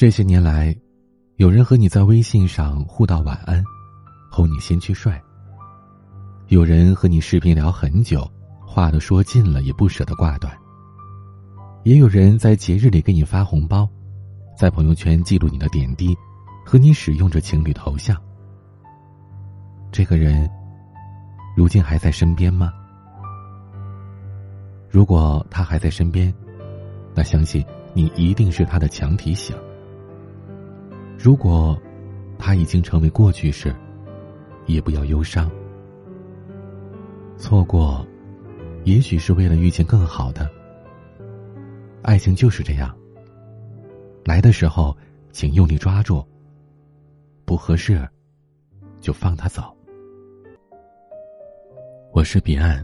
这些年来，有人和你在微信上互道晚安，哄你先去睡；有人和你视频聊很久，话都说尽了也不舍得挂断；也有人在节日里给你发红包，在朋友圈记录你的点滴，和你使用着情侣头像。这个人，如今还在身边吗？如果他还在身边，那相信你一定是他的强提醒。如果他已经成为过去式，也不要忧伤。错过，也许是为了遇见更好的。爱情就是这样，来的时候请用力抓住，不合适就放他走。我是彼岸，